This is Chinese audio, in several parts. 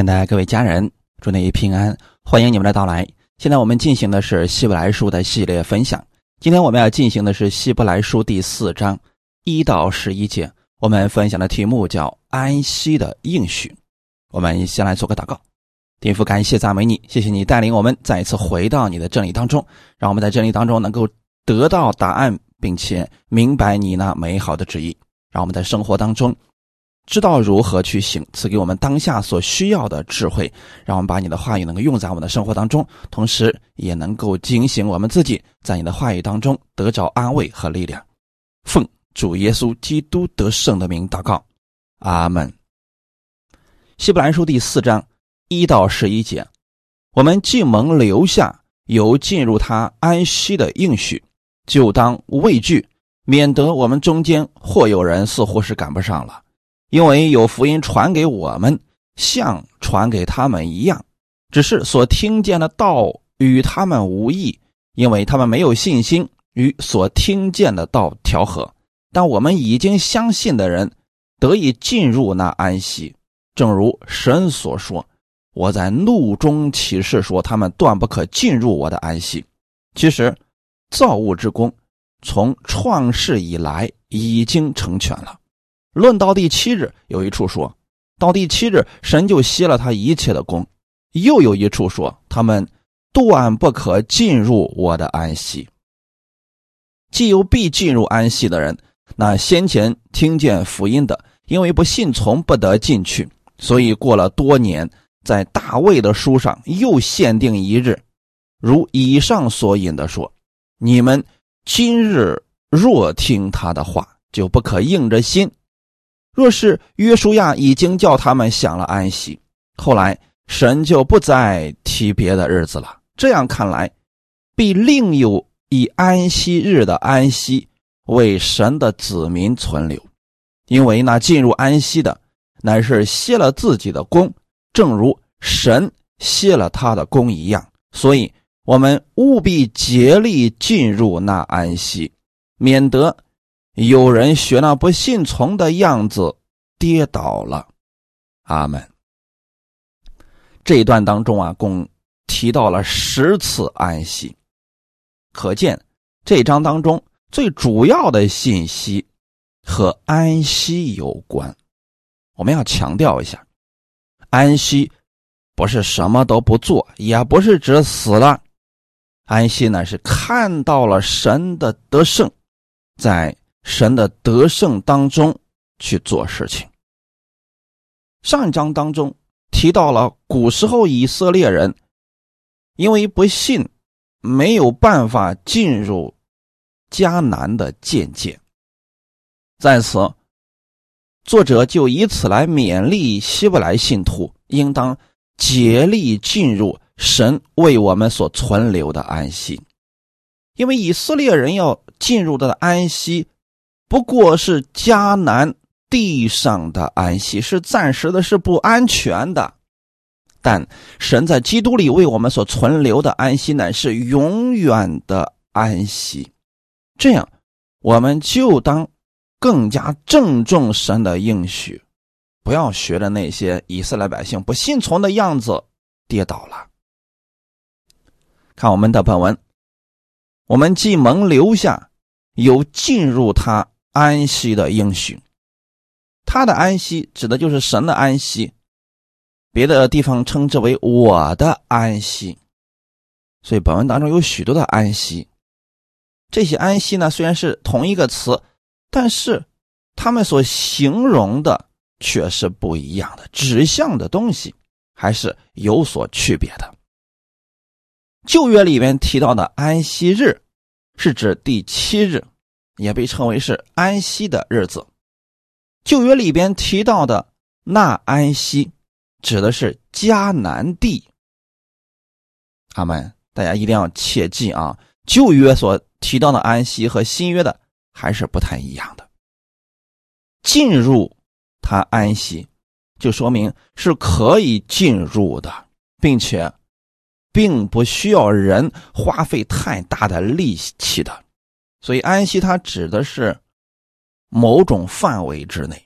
亲爱的各位家人，祝你平安，欢迎你们的到来。现在我们进行的是希伯来书的系列分享。今天我们要进行的是希伯来书第四章一到十一节。我们分享的题目叫“安息的应许”。我们先来做个祷告，天父，感谢赞美你，谢谢你带领我们再一次回到你的真理当中，让我们在真理当中能够得到答案，并且明白你那美好的旨意，让我们在生活当中。知道如何去行，赐给我们当下所需要的智慧，让我们把你的话语能够用在我们的生活当中，同时也能够警醒我们自己，在你的话语当中得着安慰和力量。奉主耶稣基督得胜的名祷告，阿门。希伯来书第四章一到十一节，我们既蒙留下有进入他安息的应许，就当畏惧，免得我们中间或有人似乎是赶不上了。因为有福音传给我们，像传给他们一样，只是所听见的道与他们无异，因为他们没有信心与所听见的道调和。但我们已经相信的人得以进入那安息，正如神所说：“我在怒中起誓说，他们断不可进入我的安息。”其实，造物之功从创世以来已经成全了。论到第七日，有一处说到第七日，神就歇了他一切的功；又有一处说，他们断不可进入我的安息。既有必进入安息的人，那先前听见福音的，因为不信从，不得进去，所以过了多年，在大卫的书上又限定一日，如以上所引的说：你们今日若听他的话，就不可硬着心。若是约书亚已经叫他们享了安息，后来神就不再提别的日子了。这样看来，必另有以安息日的安息为神的子民存留，因为那进入安息的，乃是歇了自己的功，正如神歇了他的功一样。所以，我们务必竭力进入那安息，免得。有人学那不信从的样子，跌倒了。阿门。这一段当中啊，共提到了十次安息，可见这章当中最主要的信息和安息有关。我们要强调一下，安息不是什么都不做，也不是指死了。安息呢，是看到了神的得胜，在。神的得胜当中去做事情。上一章当中提到了古时候以色列人因为不信，没有办法进入迦南的见解。在此，作者就以此来勉励希伯来信徒，应当竭力进入神为我们所存留的安息，因为以色列人要进入的安息。不过是迦南地上的安息，是暂时的，是不安全的。但神在基督里为我们所存留的安息，乃是永远的安息。这样，我们就当更加郑重神的应许，不要学着那些以色列百姓不信从的样子跌倒了。看我们的本文，我们既蒙留下，有进入他。安息的应许，他的安息指的就是神的安息，别的地方称之为我的安息。所以本文当中有许多的安息，这些安息呢虽然是同一个词，但是他们所形容的却是不一样的，指向的东西还是有所区别的。旧约里面提到的安息日，是指第七日。也被称为是安息的日子。旧约里边提到的那安息，指的是迦南地。阿门！大家一定要切记啊！旧约所提到的安息和新约的还是不太一样的。进入他安息，就说明是可以进入的，并且并不需要人花费太大的力气的。所以安息它指的是某种范围之内。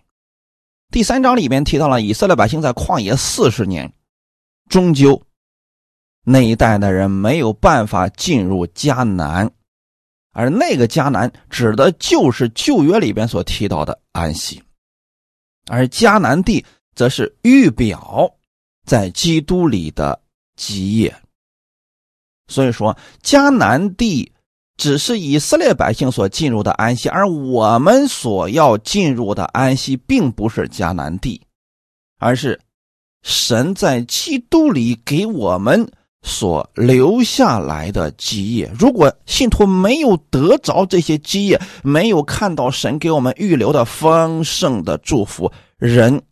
第三章里面提到了以色列百姓在旷野四十年，终究那一代的人没有办法进入迦南，而那个迦南指的就是旧约里边所提到的安息，而迦南地则是预表在基督里的基业。所以说，迦南地只是以色列百姓所进入的安息，而我们所要进入的安息，并不是迦南地，而是神在基督里给我们所留下来的基业。如果信徒没有得着这些基业，没有看到神给我们预留的丰盛的祝福，人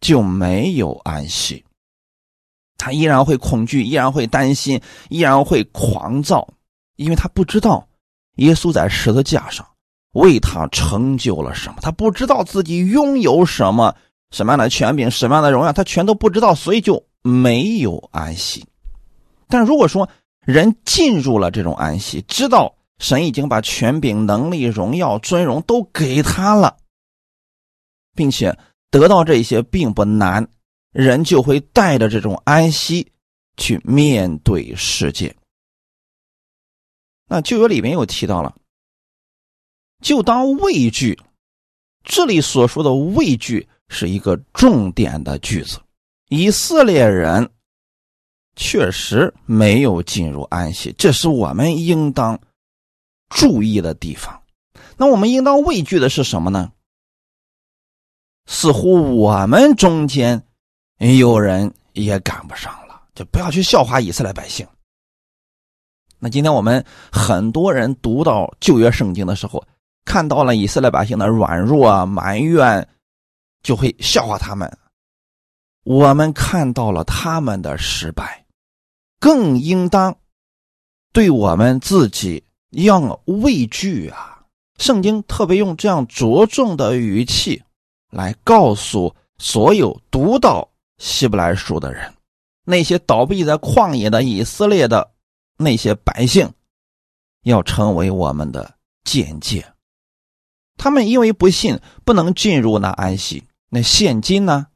就没有安息。他依然会恐惧，依然会担心，依然会狂躁，因为他不知道耶稣在十字架上为他成就了什么，他不知道自己拥有什么什么样的权柄，什么样的荣耀，他全都不知道，所以就没有安息。但如果说人进入了这种安息，知道神已经把权柄、能力、荣耀、尊荣都给他了，并且得到这些并不难。人就会带着这种安息去面对世界。那旧约里面又提到了，就当畏惧。这里所说的畏惧是一个重点的句子。以色列人确实没有进入安息，这是我们应当注意的地方。那我们应当畏惧的是什么呢？似乎我们中间。有人也赶不上了，就不要去笑话以色列百姓。那今天我们很多人读到旧约圣经的时候，看到了以色列百姓的软弱啊、埋怨，就会笑话他们。我们看到了他们的失败，更应当对我们自己要畏惧啊！圣经特别用这样着重的语气来告诉所有读到。希伯来书的人，那些倒闭在旷野的以色列的那些百姓，要成为我们的见解。他们因为不信，不能进入那安息。那现今呢，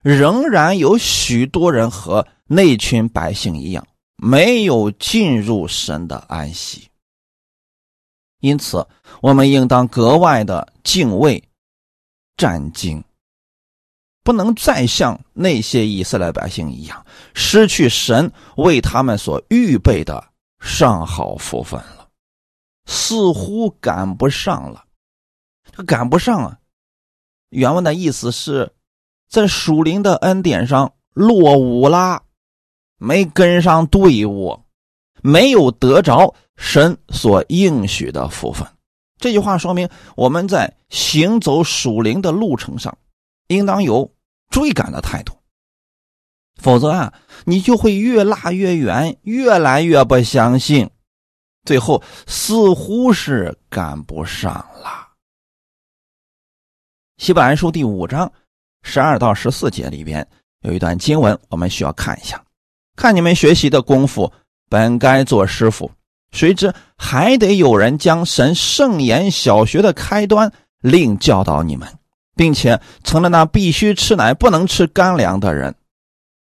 仍然有许多人和那群百姓一样，没有进入神的安息。因此，我们应当格外的敬畏、战兢。不能再像那些以色列百姓一样，失去神为他们所预备的上好福分了，似乎赶不上了。这赶不上啊！原文的意思是，在属灵的恩典上落伍啦，没跟上队伍，没有得着神所应许的福分。这句话说明，我们在行走属灵的路程上，应当有。追赶的态度，否则啊，你就会越拉越远，越来越不相信，最后似乎是赶不上了。希伯来书第五章十二到十四节里边有一段经文，我们需要看一下。看你们学习的功夫，本该做师傅，谁知还得有人将神圣言小学的开端另教导你们。并且成了那必须吃奶不能吃干粮的人，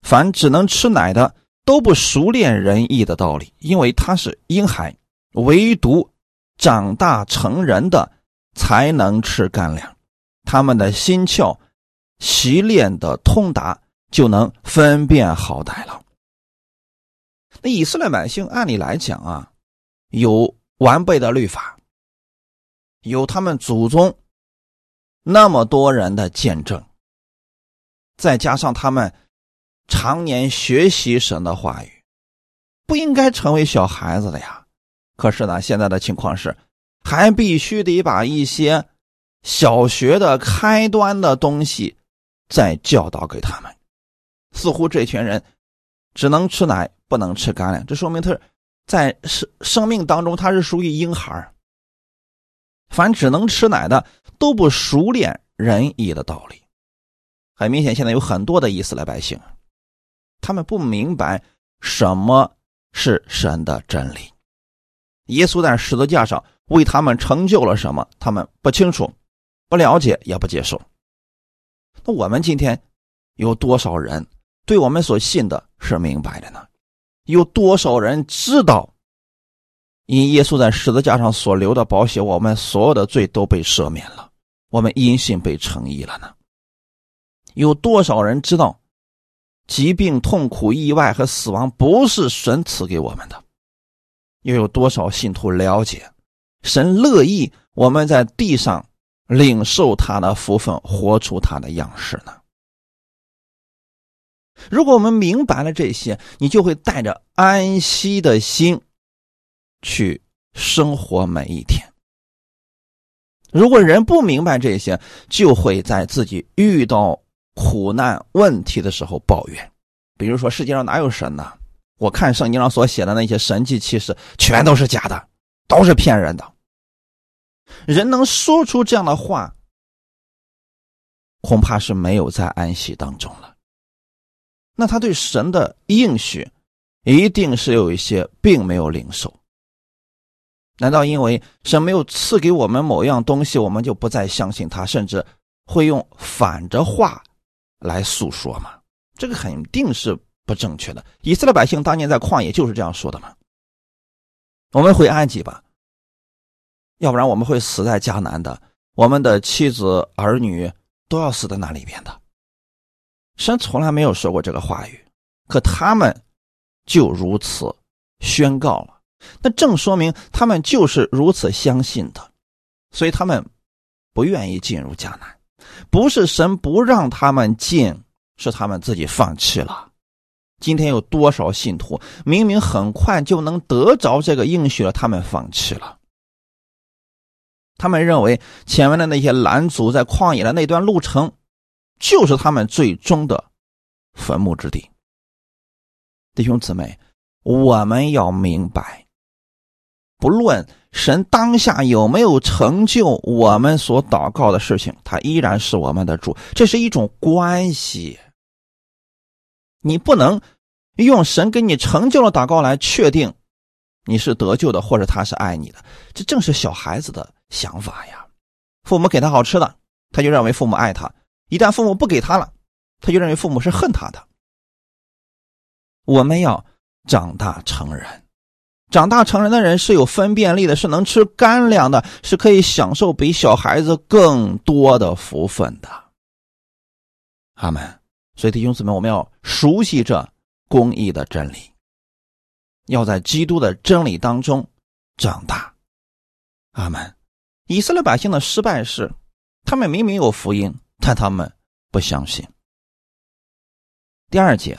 凡只能吃奶的都不熟练仁义的道理，因为他是婴孩，唯独长大成人的才能吃干粮。他们的心窍习练的通达，就能分辨好歹了。那以色列百姓按理来讲啊，有完备的律法，有他们祖宗。那么多人的见证，再加上他们常年学习神的话语，不应该成为小孩子的呀。可是呢，现在的情况是，还必须得把一些小学的开端的东西再教导给他们。似乎这群人只能吃奶，不能吃干粮。这说明他在生生命当中他是属于婴孩凡只能吃奶的。都不熟练仁义的道理，很明显，现在有很多的伊斯兰百姓，他们不明白什么是神的真理，耶稣在十字架上为他们成就了什么，他们不清楚、不了解，也不接受。那我们今天有多少人对我们所信的是明白的呢？有多少人知道，因耶稣在十字架上所流的宝血，我们所有的罪都被赦免了，我们因信被称义了呢？有多少人知道，疾病、痛苦、意外和死亡不是神赐给我们的？又有多少信徒了解，神乐意我们在地上领受他的福分，活出他的样式呢？如果我们明白了这些，你就会带着安息的心去生活每一天。如果人不明白这些，就会在自己遇到苦难问题的时候抱怨。比如说，世界上哪有神呢？我看圣经上所写的那些神迹奇事，全都是假的，都是骗人的。人能说出这样的话，恐怕是没有在安息当中了。那他对神的应许，一定是有一些并没有领受。难道因为神没有赐给我们某样东西，我们就不再相信他，甚至会用反着话来诉说吗？这个肯定是不正确的。以色列百姓当年在旷野就是这样说的嘛。我们回埃及吧，要不然我们会死在迦南的，我们的妻子儿女都要死在那里边的。神从来没有说过这个话语，可他们就如此宣告了。那正说明他们就是如此相信的，所以他们不愿意进入迦南。不是神不让他们进，是他们自己放弃了。今天有多少信徒明明很快就能得着这个应许了，他们放弃了。他们认为前面的那些拦阻在旷野的那段路程。就是他们最终的坟墓之地。弟兄姊妹，我们要明白，不论神当下有没有成就我们所祷告的事情，他依然是我们的主。这是一种关系，你不能用神给你成就了祷告来确定你是得救的，或者他是爱你的。这正是小孩子的想法呀。父母给他好吃的，他就认为父母爱他。一旦父母不给他了，他就认为父母是恨他的。我们要长大成人，长大成人的人是有分辨力的，是能吃干粮的，是可以享受比小孩子更多的福分的。阿门。所以弟兄姊妹，我们要熟悉这公义的真理，要在基督的真理当中长大。阿门。以色列百姓的失败是，他们明明有福音。但他们不相信。第二节，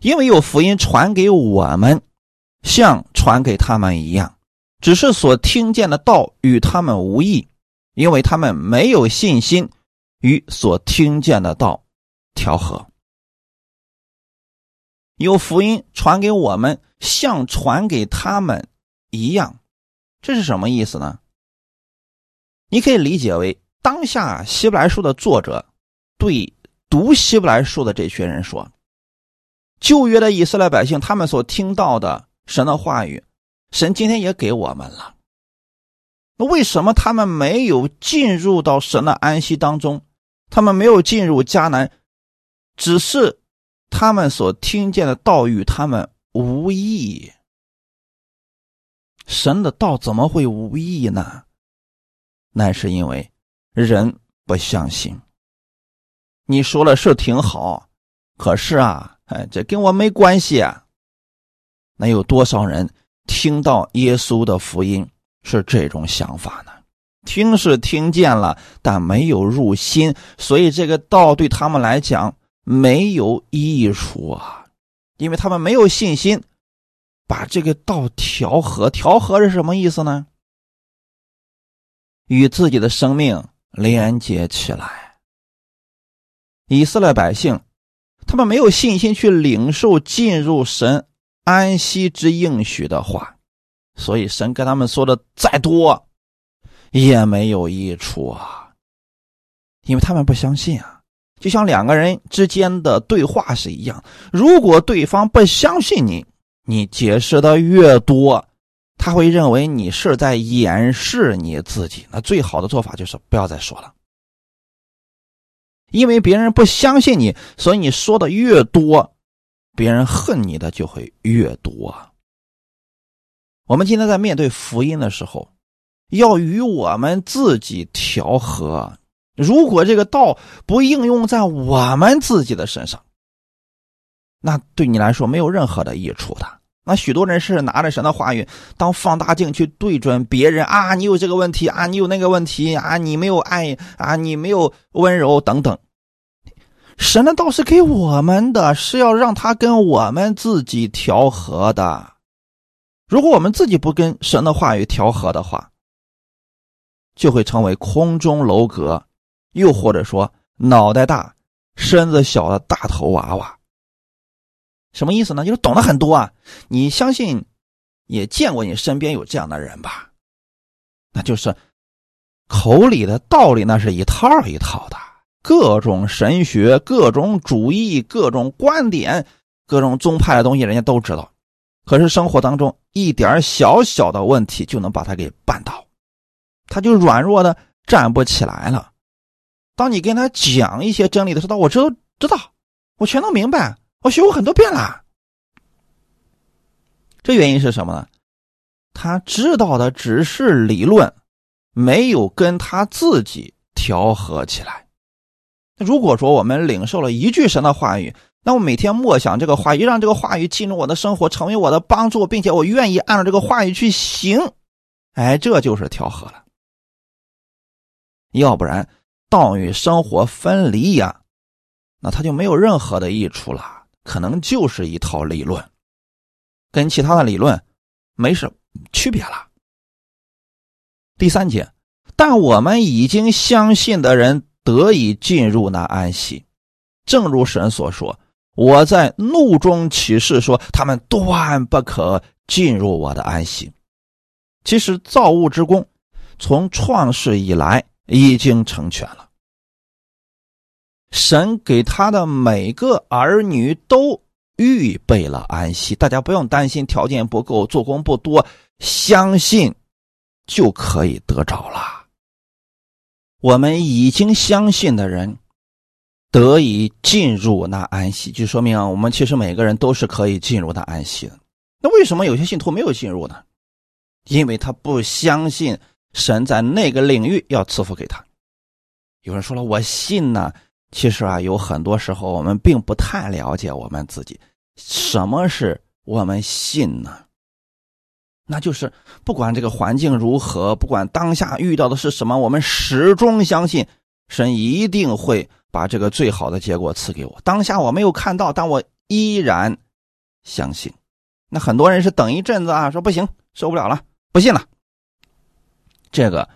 因为有福音传给我们，像传给他们一样，只是所听见的道与他们无异，因为他们没有信心与所听见的道调和。有福音传给我们，像传给他们一样，这是什么意思呢？你可以理解为。当下希伯来书的作者对读希伯来书的这群人说：“旧约的以色列百姓，他们所听到的神的话语，神今天也给我们了。那为什么他们没有进入到神的安息当中？他们没有进入迦南，只是他们所听见的道与他们无异。神的道怎么会无异呢？那是因为。”人不相信，你说的是挺好，可是啊，哎，这跟我没关系啊。那有多少人听到耶稣的福音是这种想法呢？听是听见了，但没有入心，所以这个道对他们来讲没有益处啊，因为他们没有信心把这个道调和。调和是什么意思呢？与自己的生命。连接起来，以色列百姓，他们没有信心去领受进入神安息之应许的话，所以神跟他们说的再多，也没有益处啊，因为他们不相信啊，就像两个人之间的对话是一样，如果对方不相信你，你解释的越多。他会认为你是在掩饰你自己，那最好的做法就是不要再说了。因为别人不相信你，所以你说的越多，别人恨你的就会越多。我们今天在面对福音的时候，要与我们自己调和。如果这个道不应用在我们自己的身上，那对你来说没有任何的益处的。那许多人是拿着神的话语当放大镜去对准别人啊，你有这个问题啊，你有那个问题啊，你没有爱啊，你没有温柔等等。神的道是给我们的，是要让他跟我们自己调和的。如果我们自己不跟神的话语调和的话，就会成为空中楼阁，又或者说脑袋大、身子小的大头娃娃。什么意思呢？就是懂得很多啊！你相信，也见过你身边有这样的人吧？那就是口里的道理，那是一套一套的，各种神学、各种主义、各种观点、各种宗派的东西，人家都知道。可是生活当中一点小小的问题就能把他给绊倒，他就软弱的站不起来了。当你跟他讲一些真理的时候，我知道，知道，我全都明白。我学过很多遍了，这原因是什么呢？他知道的只是理论，没有跟他自己调和起来。如果说我们领受了一句神的话语，那我每天默想这个话语，让这个话语进入我的生活，成为我的帮助，并且我愿意按照这个话语去行，哎，这就是调和了。要不然，道与生活分离呀，那他就没有任何的益处了。可能就是一套理论，跟其他的理论没什么区别了。第三节，但我们已经相信的人得以进入那安息，正如神所说：“我在怒中起誓说，他们断不可进入我的安息。”其实造物之功从创世以来已经成全了。神给他的每个儿女都预备了安息，大家不用担心条件不够、做工不多，相信就可以得着了。我们已经相信的人得以进入那安息，就说明，我们其实每个人都是可以进入那安息的。那为什么有些信徒没有进入呢？因为他不相信神在那个领域要赐福给他。有人说了，我信呢。其实啊，有很多时候我们并不太了解我们自己。什么是我们信呢？那就是不管这个环境如何，不管当下遇到的是什么，我们始终相信神一定会把这个最好的结果赐给我。当下我没有看到，但我依然相信。那很多人是等一阵子啊，说不行，受不了了，不信了。这个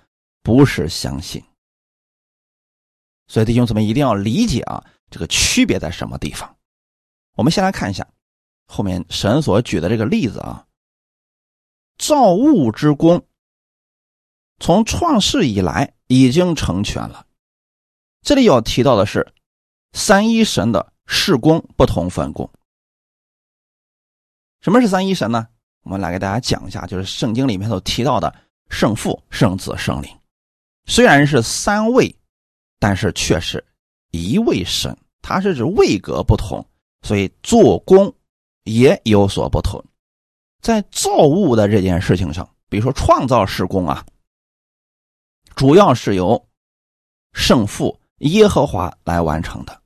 不是相信。所以弟兄姊妹一定要理解啊，这个区别在什么地方？我们先来看一下后面神所举的这个例子啊。造物之功从创世以来已经成全了。这里要提到的是三一神的事功不同分工。什么是三一神呢？我们来给大家讲一下，就是圣经里面所提到的圣父、圣子、圣灵，虽然是三位。但是却是一位神，它是指位格不同，所以做工也有所不同。在造物的这件事情上，比如说创造施工啊，主要是由圣父耶和华来完成的。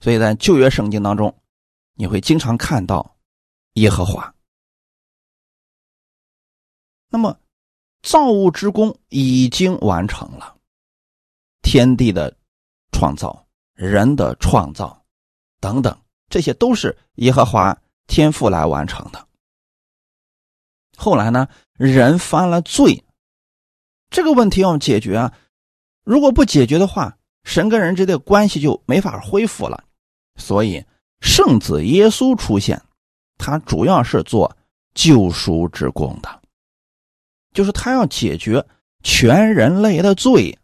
所以在旧约圣经当中，你会经常看到耶和华。那么造物之功已经完成了。天地的创造，人的创造，等等，这些都是耶和华天父来完成的。后来呢，人犯了罪，这个问题要解决啊！如果不解决的话，神跟人之间的关系就没法恢复了。所以，圣子耶稣出现，他主要是做救赎之功的，就是他要解决全人类的罪。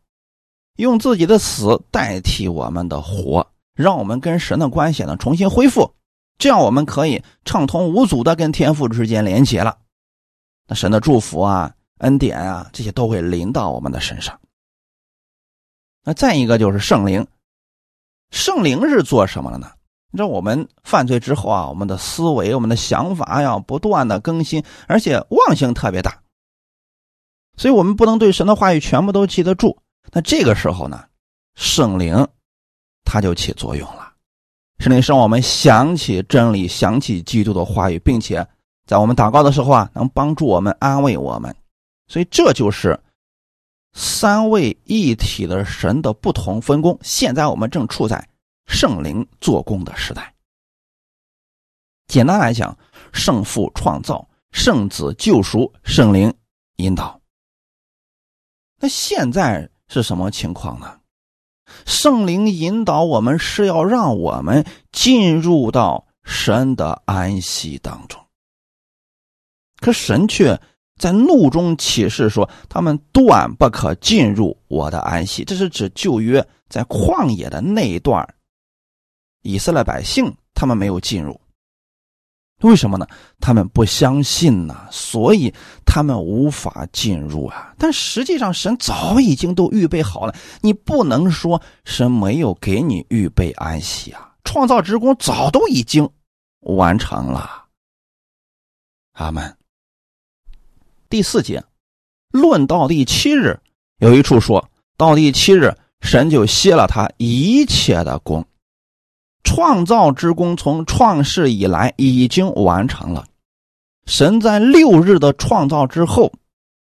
用自己的死代替我们的活，让我们跟神的关系呢重新恢复，这样我们可以畅通无阻的跟天父之间连接了。那神的祝福啊、恩典啊，这些都会临到我们的身上。那再一个就是圣灵，圣灵是做什么的呢？你知道我们犯罪之后啊，我们的思维、我们的想法要，不断的更新，而且忘性特别大，所以我们不能对神的话语全部都记得住。那这个时候呢，圣灵他就起作用了。圣灵让我们想起真理，想起基督的话语，并且在我们祷告的时候啊，能帮助我们、安慰我们。所以这就是三位一体的神的不同分工。现在我们正处在圣灵做工的时代。简单来讲，圣父创造，圣子救赎，圣灵引导。那现在是什么情况呢？圣灵引导我们是要让我们进入到神的安息当中，可神却在怒中启示说：“他们断不可进入我的安息。”这是指旧约在旷野的那一段，以色列百姓他们没有进入。为什么呢？他们不相信呢，所以他们无法进入啊。但实际上，神早已经都预备好了。你不能说神没有给你预备安息啊！创造之功早都已经完成了。阿门。第四节，论到第七日，有一处说到第七日，神就歇了他一切的功。创造之功从创世以来已经完成了，神在六日的创造之后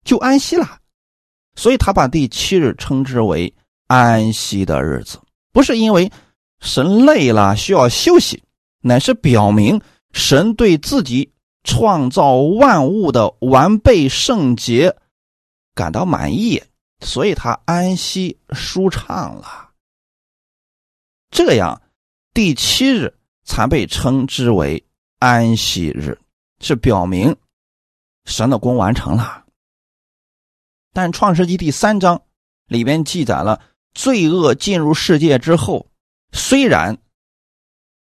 就安息了，所以他把第七日称之为安息的日子，不是因为神累了需要休息，乃是表明神对自己创造万物的完备圣洁感到满意，所以他安息舒畅了，这样。第七日才被称之为安息日，是表明神的功完成了。但创世纪第三章里边记载了罪恶进入世界之后，虽然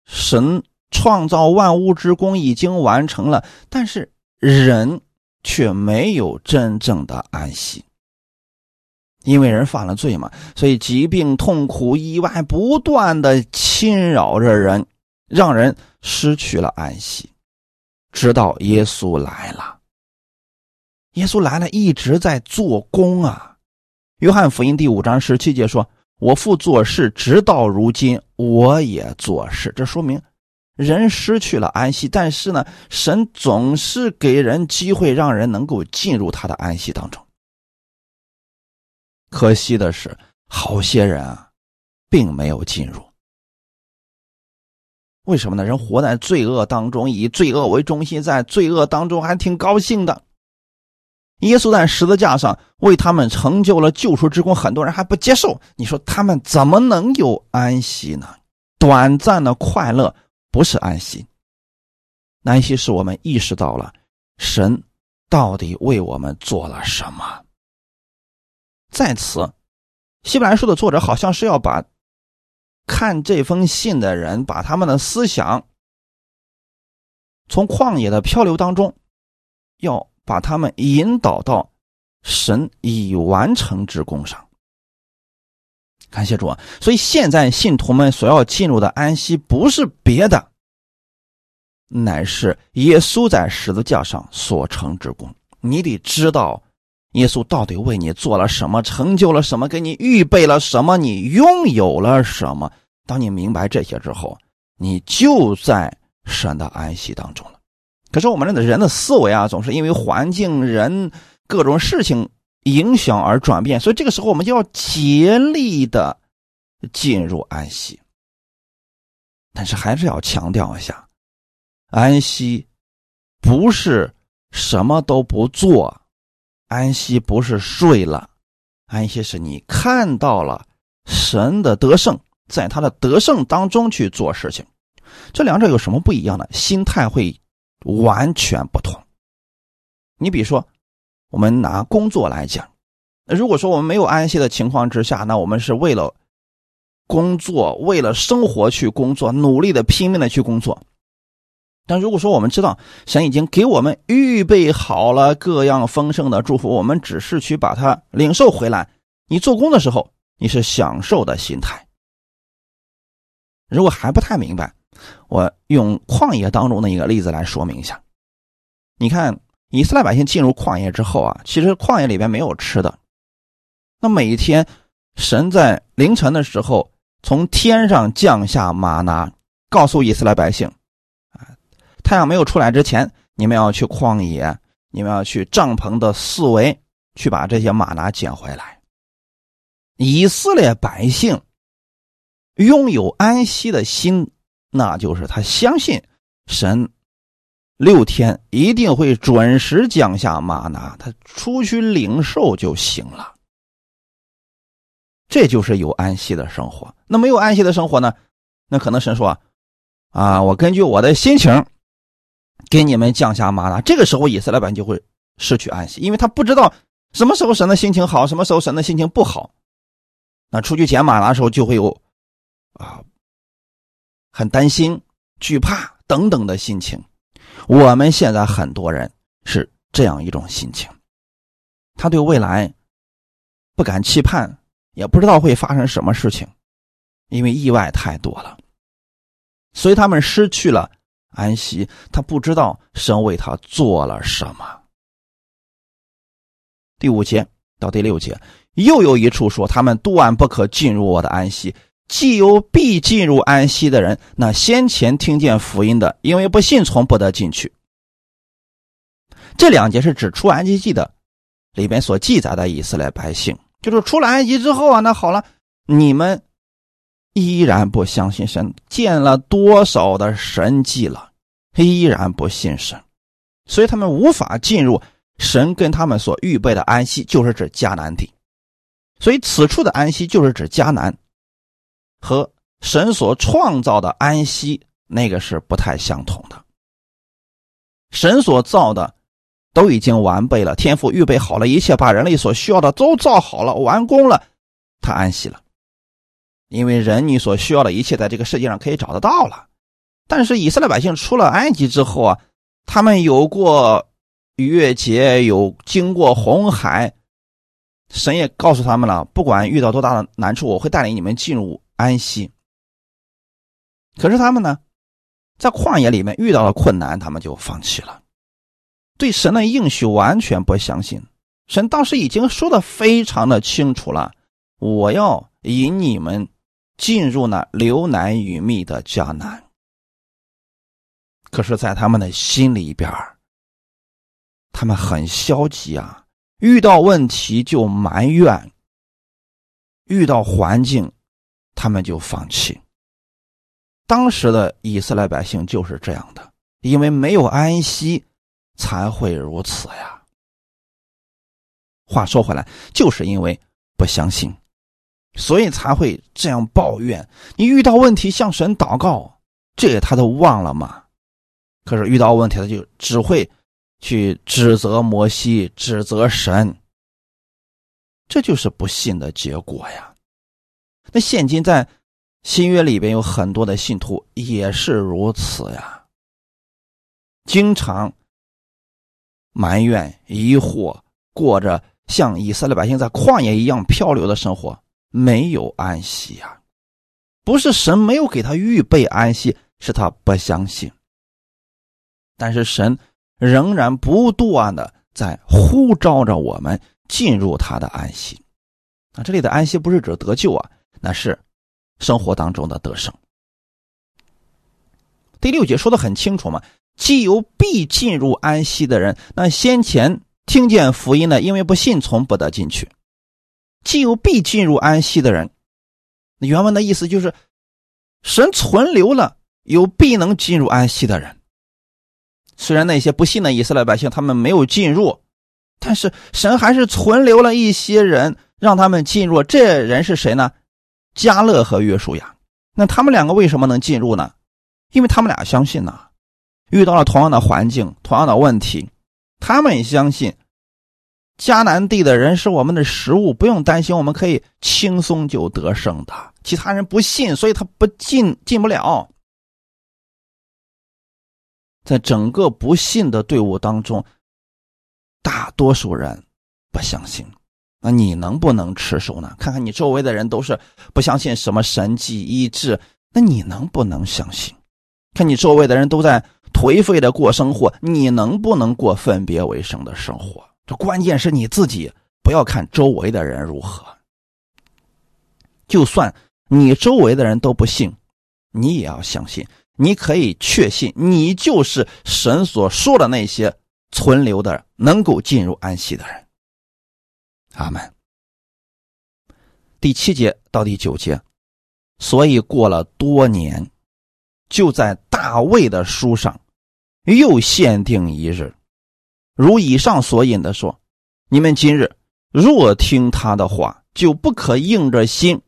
神创造万物之功已经完成了，但是人却没有真正的安息。因为人犯了罪嘛，所以疾病、痛苦、意外不断的侵扰着人，让人失去了安息。直到耶稣来了，耶稣来了，一直在做工啊。约翰福音第五章十七节说：“我父做事，直到如今，我也做事。”这说明人失去了安息，但是呢，神总是给人机会，让人能够进入他的安息当中。可惜的是，好些人啊，并没有进入。为什么呢？人活在罪恶当中，以罪恶为中心，在罪恶当中还挺高兴的。耶稣在十字架上为他们成就了救赎之功，很多人还不接受。你说他们怎么能有安息呢？短暂的快乐不是安息，安息是我们意识到了神到底为我们做了什么。在此，希伯来书的作者好像是要把看这封信的人，把他们的思想从旷野的漂流当中，要把他们引导到神已完成之功上。感谢主啊！所以现在信徒们所要进入的安息，不是别的，乃是耶稣在十字架上所成之功。你得知道。耶稣到底为你做了什么？成就了什么？给你预备了什么？你拥有了什么？当你明白这些之后，你就在神的安息当中了。可是我们的人的思维啊，总是因为环境、人各种事情影响而转变，所以这个时候我们就要竭力的进入安息。但是还是要强调一下，安息不是什么都不做。安息不是睡了，安息是你看到了神的得胜，在他的得胜当中去做事情。这两者有什么不一样呢？心态会完全不同。你比如说，我们拿工作来讲，如果说我们没有安息的情况之下，那我们是为了工作、为了生活去工作，努力的、拼命的去工作。但如果说我们知道神已经给我们预备好了各样丰盛的祝福，我们只是去把它领受回来。你做工的时候，你是享受的心态。如果还不太明白，我用旷野当中的一个例子来说明一下。你看，以色列百姓进入旷野之后啊，其实旷野里边没有吃的。那每一天，神在凌晨的时候从天上降下玛拿，告诉以色列百姓：啊，太阳没有出来之前，你们要去旷野，你们要去帐篷的四围去把这些玛拿捡回来。以色列百姓拥有安息的心，那就是他相信神六天一定会准时降下玛拿，他出去领受就行了。这就是有安息的生活。那没有安息的生活呢？那可能神说：“啊，我根据我的心情给你们降下玛拿。”这个时候，以色列百姓就会失去安息，因为他不知道什么时候神的心情好，什么时候神的心情不好。那出去捡马拿的时候，就会有啊，很担心、惧怕等等的心情。我们现在很多人是这样一种心情，他对未来不敢期盼，也不知道会发生什么事情，因为意外太多了，所以他们失去了安息。他不知道神为他做了什么。第五节到第六节。又有一处说，他们断不可进入我的安息。既有必进入安息的人，那先前听见福音的，因为不信从不得进去。这两节是指出埃及记的里边所记载的以色列百姓，就是出了埃及之后啊，那好了，你们依然不相信神，见了多少的神迹了，依然不信神，所以他们无法进入神跟他们所预备的安息，就是指迦南地。所以，此处的安息就是指迦南，和神所创造的安息那个是不太相同的。神所造的都已经完备了，天父预备好了一切，把人类所需要的都造好了，完工了，他安息了。因为人你所需要的一切在这个世界上可以找得到了。但是以色列百姓出了埃及之后啊，他们有过逾越节，有经过红海。神也告诉他们了，不管遇到多大的难处，我会带领你们进入安息。可是他们呢，在旷野里面遇到了困难，他们就放弃了，对神的应许完全不相信。神当时已经说的非常的清楚了，我要引你们进入那流难与密的迦南。可是，在他们的心里边他们很消极啊。遇到问题就埋怨，遇到环境，他们就放弃。当时的以色列百姓就是这样的，因为没有安息，才会如此呀。话说回来，就是因为不相信，所以才会这样抱怨。你遇到问题向神祷告，这他都忘了吗？可是遇到问题，他就只会。去指责摩西，指责神，这就是不信的结果呀。那现今在新约里边有很多的信徒也是如此呀，经常埋怨、疑惑，过着像以色列百姓在旷野一样漂流的生活，没有安息呀。不是神没有给他预备安息，是他不相信。但是神。仍然不断的在呼召着我们进入他的安息，啊，这里的安息不是指得救啊，那是生活当中的得胜。第六节说的很清楚嘛，既有必进入安息的人，那先前听见福音的，因为不信从不得进去；既有必进入安息的人，原文的意思就是，神存留了有必能进入安息的人。虽然那些不信的以色列百姓他们没有进入，但是神还是存留了一些人让他们进入。这人是谁呢？加勒和约书亚。那他们两个为什么能进入呢？因为他们俩相信呐，遇到了同样的环境、同样的问题，他们相信迦南地的人是我们的食物，不用担心，我们可以轻松就得胜的。其他人不信，所以他不进，进不了。在整个不信的队伍当中，大多数人不相信。那你能不能持守呢？看看你周围的人都是不相信什么神迹医治，那你能不能相信？看你周围的人都在颓废的过生活，你能不能过分别为生的生活？这关键是你自己，不要看周围的人如何。就算你周围的人都不信，你也要相信。你可以确信，你就是神所说的那些存留的、能够进入安息的人。阿门。第七节到第九节，所以过了多年，就在大卫的书上又限定一日，如以上所引的说：你们今日若听他的话，就不可硬着心。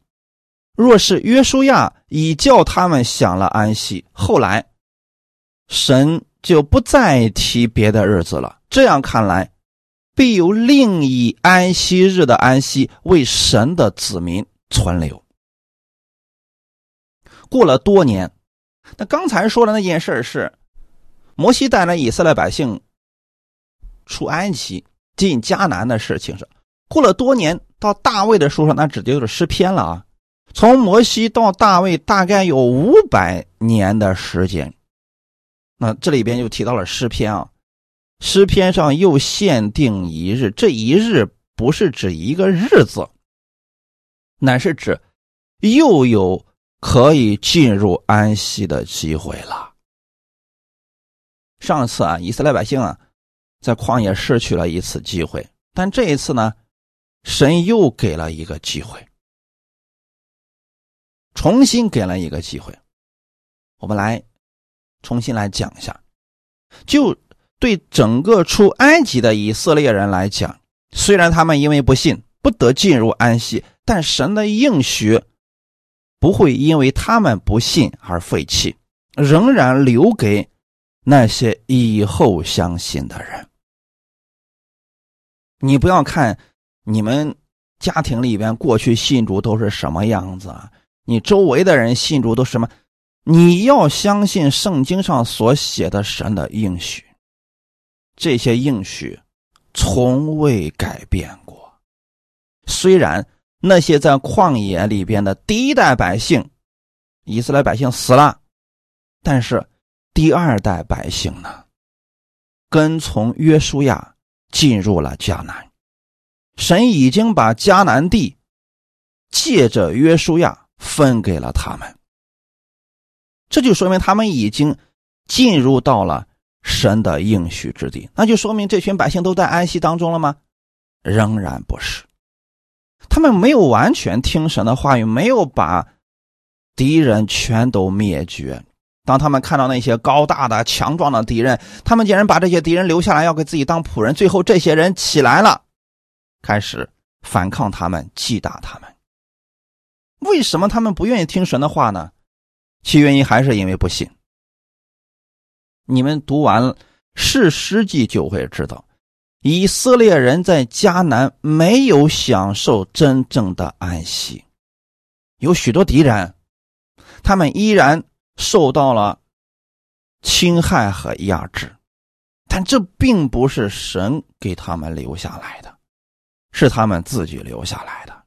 若是约书亚已叫他们享了安息，后来神就不再提别的日子了。这样看来，必有另一安息日的安息为神的子民存留。过了多年，那刚才说的那件事是摩西带来以色列百姓出埃及进迦南的事情是过了多年，到大卫的书上，那指的就是诗篇了啊。从摩西到大卫，大概有五百年的时间。那这里边又提到了诗篇啊，诗篇上又限定一日，这一日不是指一个日子，乃是指又有可以进入安息的机会了。上次啊，以色列百姓啊，在旷野失去了一次机会，但这一次呢，神又给了一个机会。重新给了一个机会，我们来重新来讲一下。就对整个出埃及的以色列人来讲，虽然他们因为不信不得进入安息，但神的应许不会因为他们不信而废弃，仍然留给那些以后相信的人。你不要看你们家庭里边过去信主都是什么样子啊？你周围的人信主都什么？你要相信圣经上所写的神的应许，这些应许从未改变过。虽然那些在旷野里边的第一代百姓，以色列百姓死了，但是第二代百姓呢，跟从约书亚进入了迦南，神已经把迦南地借着约书亚。分给了他们，这就说明他们已经进入到了神的应许之地。那就说明这群百姓都在安息当中了吗？仍然不是，他们没有完全听神的话语，没有把敌人全都灭绝。当他们看到那些高大的、强壮的敌人，他们竟然把这些敌人留下来，要给自己当仆人。最后，这些人起来了，开始反抗他们，击打他们。为什么他们不愿意听神的话呢？其原因还是因为不信。你们读完《士师记》就会知道，以色列人在迦南没有享受真正的安息，有许多敌人，他们依然受到了侵害和压制，但这并不是神给他们留下来的，是他们自己留下来的。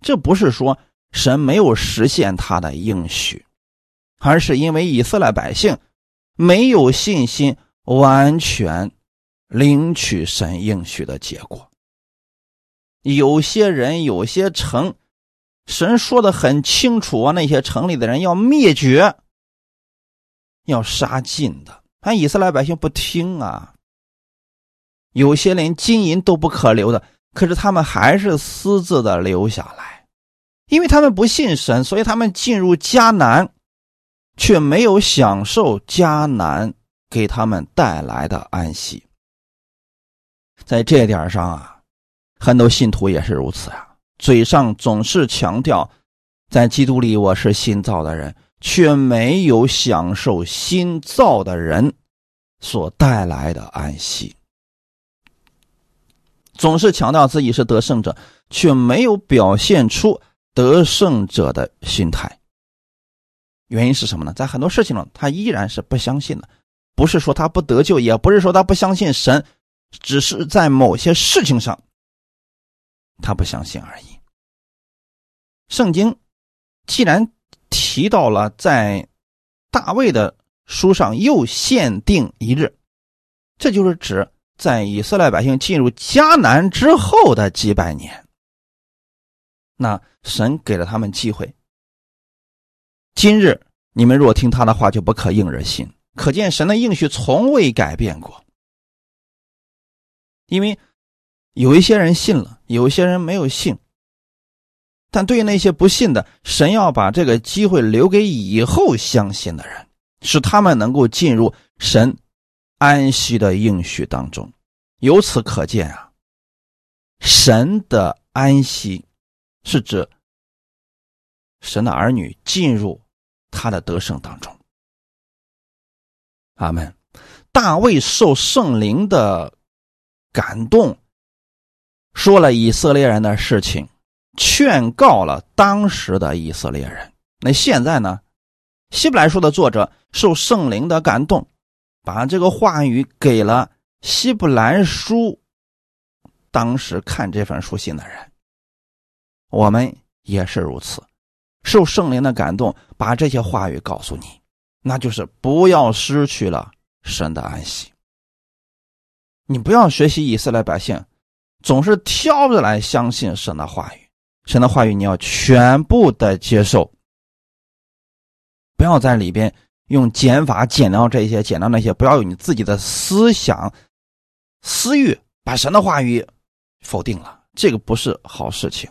这不是说神没有实现他的应许，而是因为以色列百姓没有信心完全领取神应许的结果。有些人、有些城，神说的很清楚啊，那些城里的人要灭绝，要杀尽的，但以色列百姓不听啊。有些连金银都不可留的，可是他们还是私自的留下来。因为他们不信神，所以他们进入迦南，却没有享受迦南给他们带来的安息。在这点上啊，很多信徒也是如此啊，嘴上总是强调在基督里我是新造的人，却没有享受新造的人所带来的安息。总是强调自己是得胜者，却没有表现出。得胜者的心态，原因是什么呢？在很多事情上，他依然是不相信的。不是说他不得救，也不是说他不相信神，只是在某些事情上，他不相信而已。圣经既然提到了在大卫的书上又限定一日，这就是指在以色列百姓进入迦南之后的几百年。那神给了他们机会。今日你们若听他的话，就不可硬人心。可见神的应许从未改变过。因为有一些人信了，有一些人没有信。但对于那些不信的，神要把这个机会留给以后相信的人，使他们能够进入神安息的应许当中。由此可见啊，神的安息是指神的儿女进入他的得胜当中。阿门。大卫受圣灵的感动，说了以色列人的事情。劝告了当时的以色列人。那现在呢？希伯来书的作者受圣灵的感动，把这个话语给了希伯来书当时看这份书信的人。我们也是如此，受圣灵的感动，把这些话语告诉你，那就是不要失去了神的安息。你不要学习以色列百姓，总是挑着来相信神的话语。神的话语你要全部的接受，不要在里边用减法减掉这些，减掉那些，不要有你自己的思想、私欲，把神的话语否定了，这个不是好事情。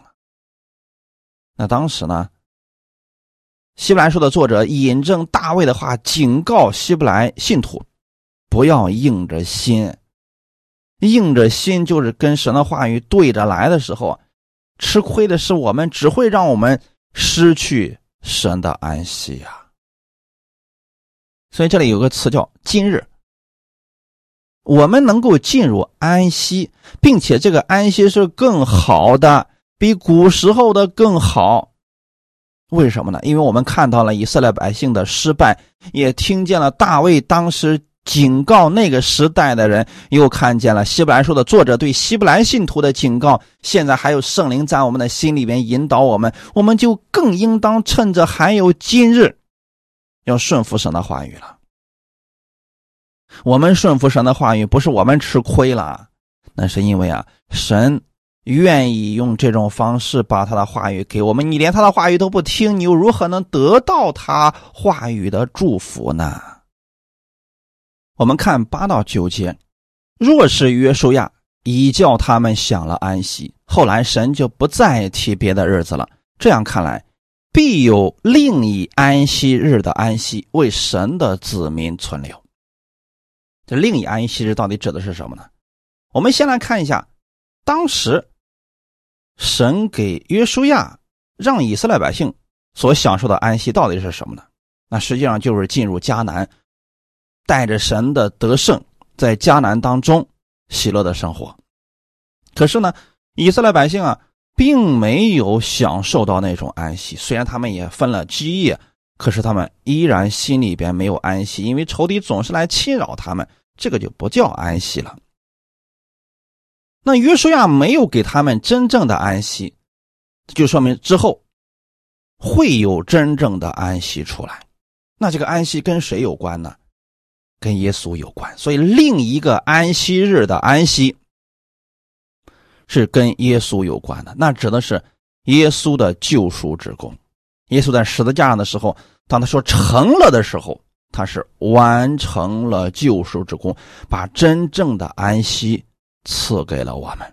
那当时呢，希伯来书的作者引证大卫的话，警告希伯来信徒不要硬着心，硬着心就是跟神的话语对着来的时候。吃亏的是我们，只会让我们失去神的安息呀。所以这里有个词叫“今日”，我们能够进入安息，并且这个安息是更好的，比古时候的更好。为什么呢？因为我们看到了以色列百姓的失败，也听见了大卫当时。警告那个时代的人，又看见了希伯来书的作者对希伯来信徒的警告。现在还有圣灵在我们的心里边引导我们，我们就更应当趁着还有今日，要顺服神的话语了。我们顺服神的话语，不是我们吃亏了，那是因为啊，神愿意用这种方式把他的话语给我们。你连他的话语都不听，你又如何能得到他话语的祝福呢？我们看八到九节，若是约书亚已叫他们享了安息，后来神就不再提别的日子了。这样看来，必有另一安息日的安息为神的子民存留。这另一安息日到底指的是什么呢？我们先来看一下，当时神给约书亚让以色列百姓所享受的安息到底是什么呢？那实际上就是进入迦南。带着神的得胜，在迦南当中喜乐的生活。可是呢，以色列百姓啊，并没有享受到那种安息。虽然他们也分了基业，可是他们依然心里边没有安息，因为仇敌总是来侵扰他们。这个就不叫安息了。那约书亚没有给他们真正的安息，就说明之后会有真正的安息出来。那这个安息跟谁有关呢？跟耶稣有关，所以另一个安息日的安息是跟耶稣有关的。那指的是耶稣的救赎之功。耶稣在十字架上的时候，当他说成了的时候，他是完成了救赎之功，把真正的安息赐给了我们。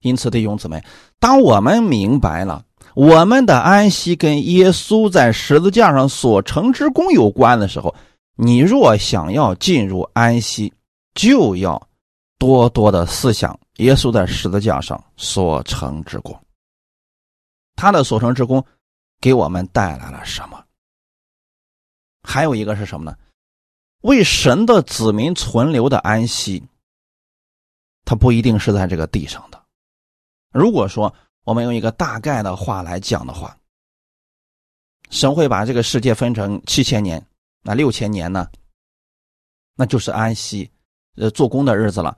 因此，弟兄姊妹，当我们明白了我们的安息跟耶稣在十字架上所成之功有关的时候，你若想要进入安息，就要多多的思想耶稣在十字架上所成之功。他的所成之功给我们带来了什么？还有一个是什么呢？为神的子民存留的安息，它不一定是在这个地上的。如果说我们用一个大概的话来讲的话，神会把这个世界分成七千年。那六千年呢？那就是安息，呃，做工的日子了。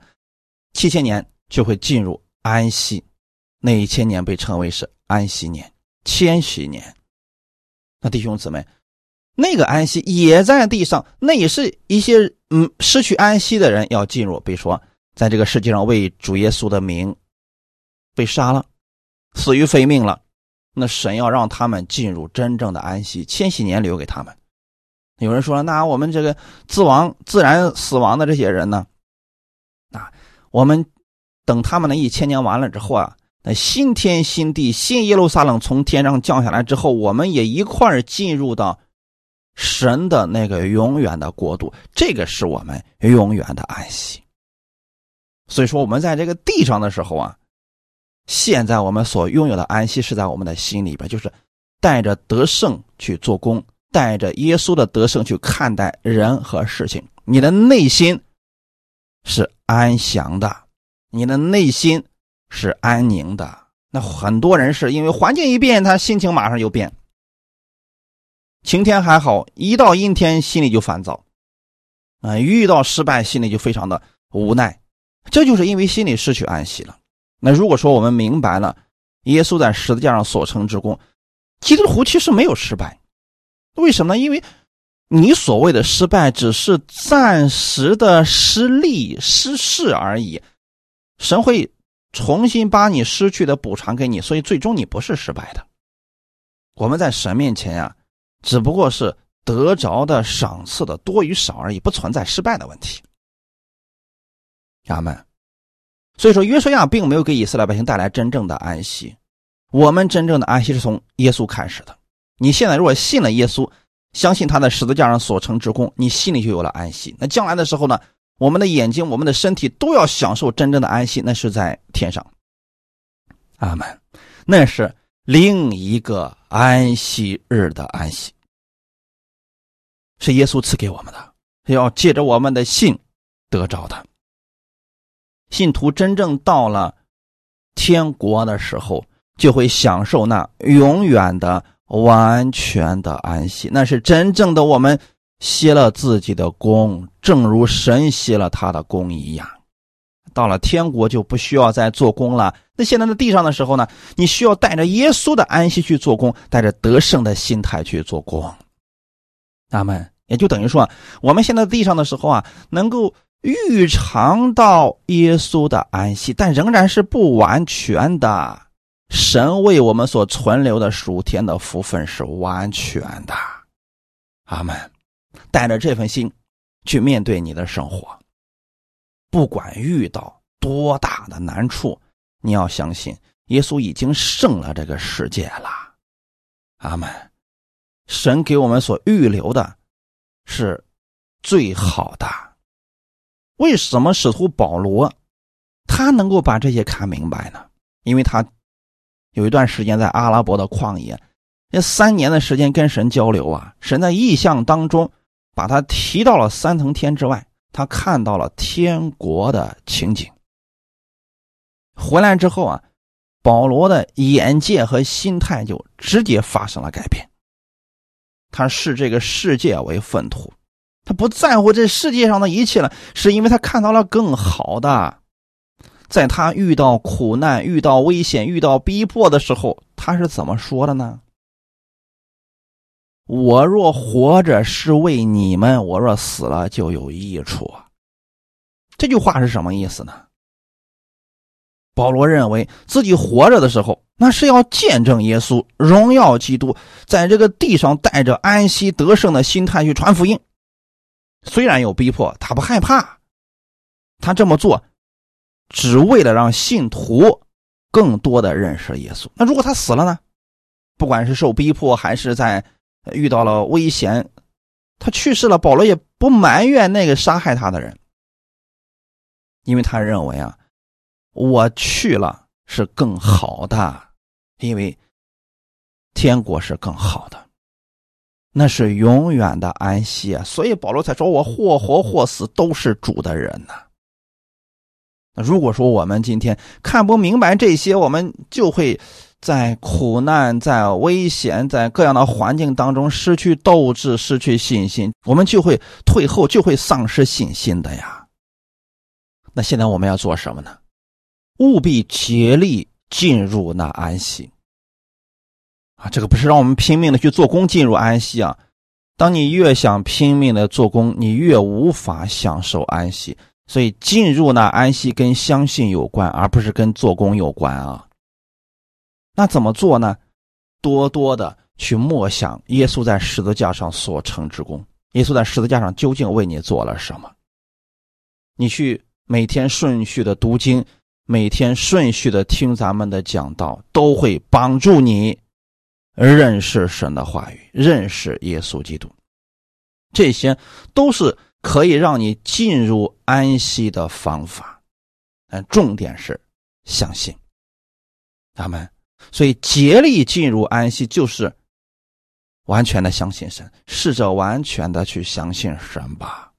七千年就会进入安息，那一千年被称为是安息年、千禧年。那弟兄姊妹，那个安息也在地上，那也是一些嗯失去安息的人要进入，比如说在这个世界上为主耶稣的名被杀了，死于非命了，那神要让他们进入真正的安息，千禧年留给他们。有人说，那我们这个自亡、自然死亡的这些人呢？啊，我们等他们的一千年完了之后啊。那新天新地、新耶路撒冷从天上降下来之后，我们也一块儿进入到神的那个永远的国度，这个是我们永远的安息。所以说，我们在这个地上的时候啊，现在我们所拥有的安息是在我们的心里边，就是带着得胜去做工，带着耶稣的得胜去看待人和事情，你的内心是安详的，你的内心。是安宁的。那很多人是因为环境一变，他心情马上就变。晴天还好，一到阴天心里就烦躁，啊，遇到失败心里就非常的无奈。这就是因为心里失去安息了。那如果说我们明白了耶稣在十字架上所成之功，基督徒其实没有失败。为什么呢？因为你所谓的失败只是暂时的失利、失势而已。神会。重新把你失去的补偿给你，所以最终你不是失败的。我们在神面前呀，只不过是得着的赏赐的多与少而已，不存在失败的问题。阿门。所以说，约书亚并没有给以色列百姓带来真正的安息。我们真正的安息是从耶稣开始的。你现在如果信了耶稣，相信他在十字架上所成之功，你心里就有了安息。那将来的时候呢？我们的眼睛、我们的身体都要享受真正的安息，那是在天上。阿门，那是另一个安息日的安息，是耶稣赐给我们的，要借着我们的信得着的。信徒真正到了天国的时候，就会享受那永远的、完全的安息，那是真正的我们。歇了自己的功，正如神歇了他的功一样。到了天国就不需要再做工了。那现在在地上的时候呢？你需要带着耶稣的安息去做工，带着得胜的心态去做工。阿门。也就等于说，我们现在地上的时候啊，能够预尝到耶稣的安息，但仍然是不完全的。神为我们所存留的属天的福分是完全的。阿门。带着这份心去面对你的生活，不管遇到多大的难处，你要相信耶稣已经胜了这个世界了。阿门。神给我们所预留的是最好的。为什么使徒保罗他能够把这些看明白呢？因为他有一段时间在阿拉伯的旷野，那三年的时间跟神交流啊，神在异象当中。把他提到了三层天之外，他看到了天国的情景。回来之后啊，保罗的眼界和心态就直接发生了改变。他视这个世界为粪土，他不在乎这世界上的一切了，是因为他看到了更好的。在他遇到苦难、遇到危险、遇到逼迫的时候，他是怎么说的呢？我若活着是为你们，我若死了就有益处啊。这句话是什么意思呢？保罗认为自己活着的时候，那是要见证耶稣、荣耀基督，在这个地上带着安息得胜的心态去传福音。虽然有逼迫，他不害怕。他这么做，只为了让信徒更多的认识耶稣。那如果他死了呢？不管是受逼迫还是在。遇到了危险，他去世了。保罗也不埋怨那个杀害他的人，因为他认为啊，我去了是更好的，因为天国是更好的，那是永远的安息啊。所以保罗才说我或活或死都是主的人呐。那如果说我们今天看不明白这些，我们就会。在苦难、在危险、在各样的环境当中失去斗志、失去信心，我们就会退后，就会丧失信心的呀。那现在我们要做什么呢？务必竭力进入那安息。啊，这个不是让我们拼命的去做工进入安息啊。当你越想拼命的做工，你越无法享受安息。所以进入那安息跟相信有关，而不是跟做工有关啊。那怎么做呢？多多的去默想耶稣在十字架上所成之功。耶稣在十字架上究竟为你做了什么？你去每天顺序的读经，每天顺序的听咱们的讲道，都会帮助你认识神的话语，认识耶稣基督。这些都是。可以让你进入安息的方法，但重点是相信他们。所以竭力进入安息，就是完全的相信神。试着完全的去相信神吧。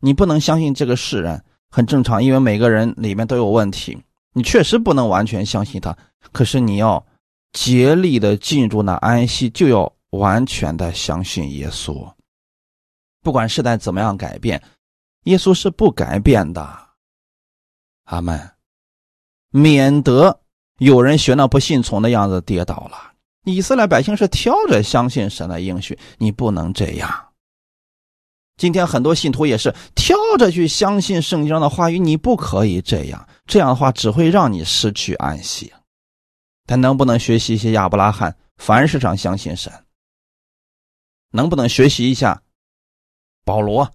你不能相信这个世人，很正常，因为每个人里面都有问题。你确实不能完全相信他，可是你要竭力的进入那安息，就要完全的相信耶稣。不管时代怎么样改变，耶稣是不改变的。阿门。免得有人学那不信从的样子跌倒了。以色列百姓是挑着相信神的应许，你不能这样。今天很多信徒也是挑着去相信圣经上的话语，你不可以这样。这样的话只会让你失去安息。他能不能学习一些亚伯拉罕，凡事上相信神？能不能学习一下？保罗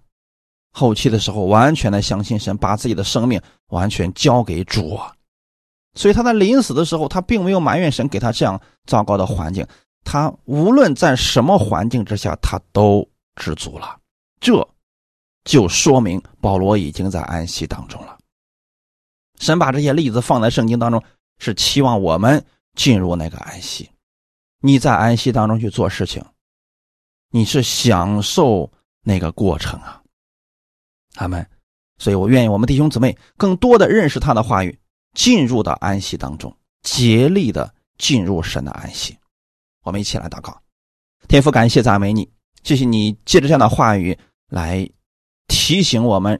后期的时候，完全的相信神，把自己的生命完全交给主啊，所以他在临死的时候，他并没有埋怨神给他这样糟糕的环境，他无论在什么环境之下，他都知足了。这就说明保罗已经在安息当中了。神把这些例子放在圣经当中，是期望我们进入那个安息。你在安息当中去做事情，你是享受。那个过程啊，他们，所以我愿意我们弟兄姊妹更多的认识他的话语，进入到安息当中，竭力的进入神的安息。我们一起来祷告，天父，感谢赞美你，谢谢你借着这样的话语来提醒我们，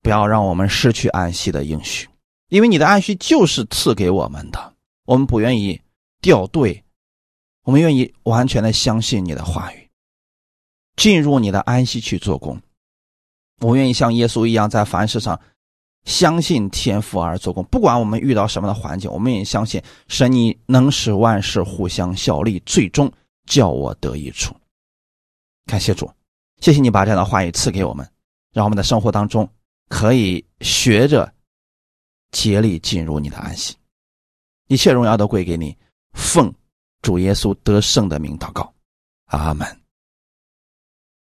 不要让我们失去安息的应许，因为你的安息就是赐给我们的，我们不愿意掉队，我们愿意完全的相信你的话语。进入你的安息去做工，我愿意像耶稣一样，在凡事上相信天父而做工。不管我们遇到什么的环境，我们也相信神，你能使万事互相效力，最终叫我得益处。感谢主，谢谢你把这样的话语赐给我们，让我们的生活当中可以学着竭力进入你的安息。一切荣耀都归给你，奉主耶稣得胜的名祷告，阿门。